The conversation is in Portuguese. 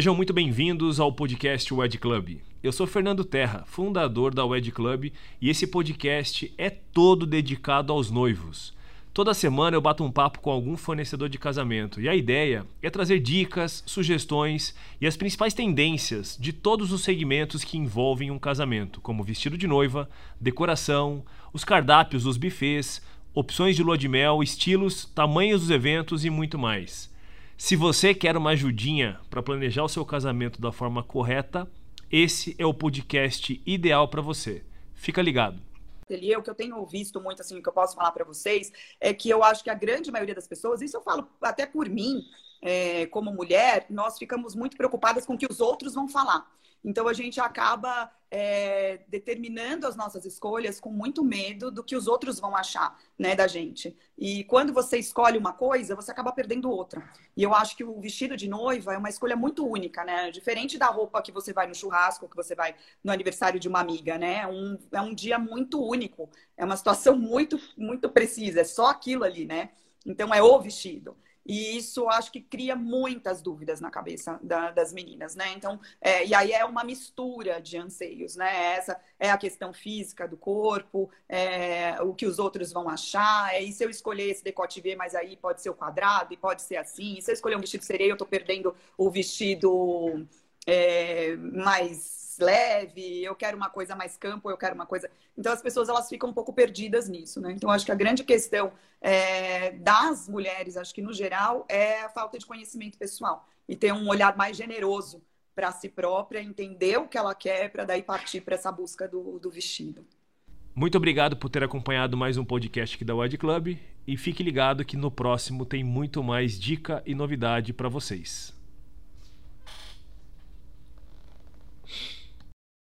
Sejam muito bem-vindos ao podcast Wed Club. Eu sou Fernando Terra, fundador da Wed Club, e esse podcast é todo dedicado aos noivos. Toda semana eu bato um papo com algum fornecedor de casamento e a ideia é trazer dicas, sugestões e as principais tendências de todos os segmentos que envolvem um casamento, como vestido de noiva, decoração, os cardápios dos buffets, opções de lua de mel, estilos, tamanhos dos eventos e muito mais. Se você quer uma ajudinha para planejar o seu casamento da forma correta, esse é o podcast ideal para você. Fica ligado. O que eu tenho visto muito, assim, que eu posso falar para vocês, é que eu acho que a grande maioria das pessoas, isso eu falo até por mim, é, como mulher, nós ficamos muito preocupadas com o que os outros vão falar. Então a gente acaba é, determinando as nossas escolhas com muito medo do que os outros vão achar né, da gente. E quando você escolhe uma coisa, você acaba perdendo outra. E eu acho que o vestido de noiva é uma escolha muito única, né? Diferente da roupa que você vai no churrasco, que você vai no aniversário de uma amiga, né? Um, é um dia muito único, é uma situação muito, muito precisa, é só aquilo ali, né? Então é o vestido. E isso acho que cria muitas dúvidas na cabeça da, das meninas, né? Então, é, e aí é uma mistura de anseios, né? Essa é a questão física do corpo, é, o que os outros vão achar, é, e se eu escolher esse decote V, mas aí pode ser o quadrado, e pode ser assim, e se eu escolher um vestido sereia, eu tô perdendo o vestido é, mais leve, eu quero uma coisa mais campo, eu quero uma coisa. Então as pessoas elas ficam um pouco perdidas nisso, né? Então acho que a grande questão é, das mulheres, acho que no geral, é a falta de conhecimento pessoal e ter um olhar mais generoso para si própria, entender o que ela quer para daí partir para essa busca do, do vestido. Muito obrigado por ter acompanhado mais um podcast aqui da Wide Club e fique ligado que no próximo tem muito mais dica e novidade para vocês.